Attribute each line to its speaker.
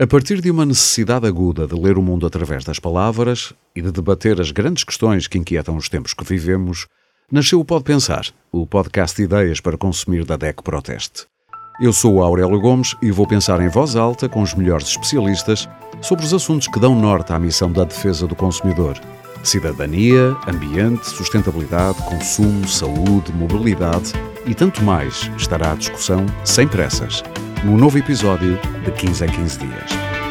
Speaker 1: A partir de uma necessidade aguda de ler o mundo através das palavras e de debater as grandes questões que inquietam os tempos que vivemos, nasceu o Pode Pensar, o podcast de ideias para consumir da DEC Proteste. Eu sou Aurélio Gomes e vou pensar em voz alta com os melhores especialistas sobre os assuntos que dão norte à missão da defesa do consumidor. Cidadania, ambiente, sustentabilidade, consumo, saúde, mobilidade e tanto mais estará à discussão sem pressas num novo episódio de 15 em 15 dias.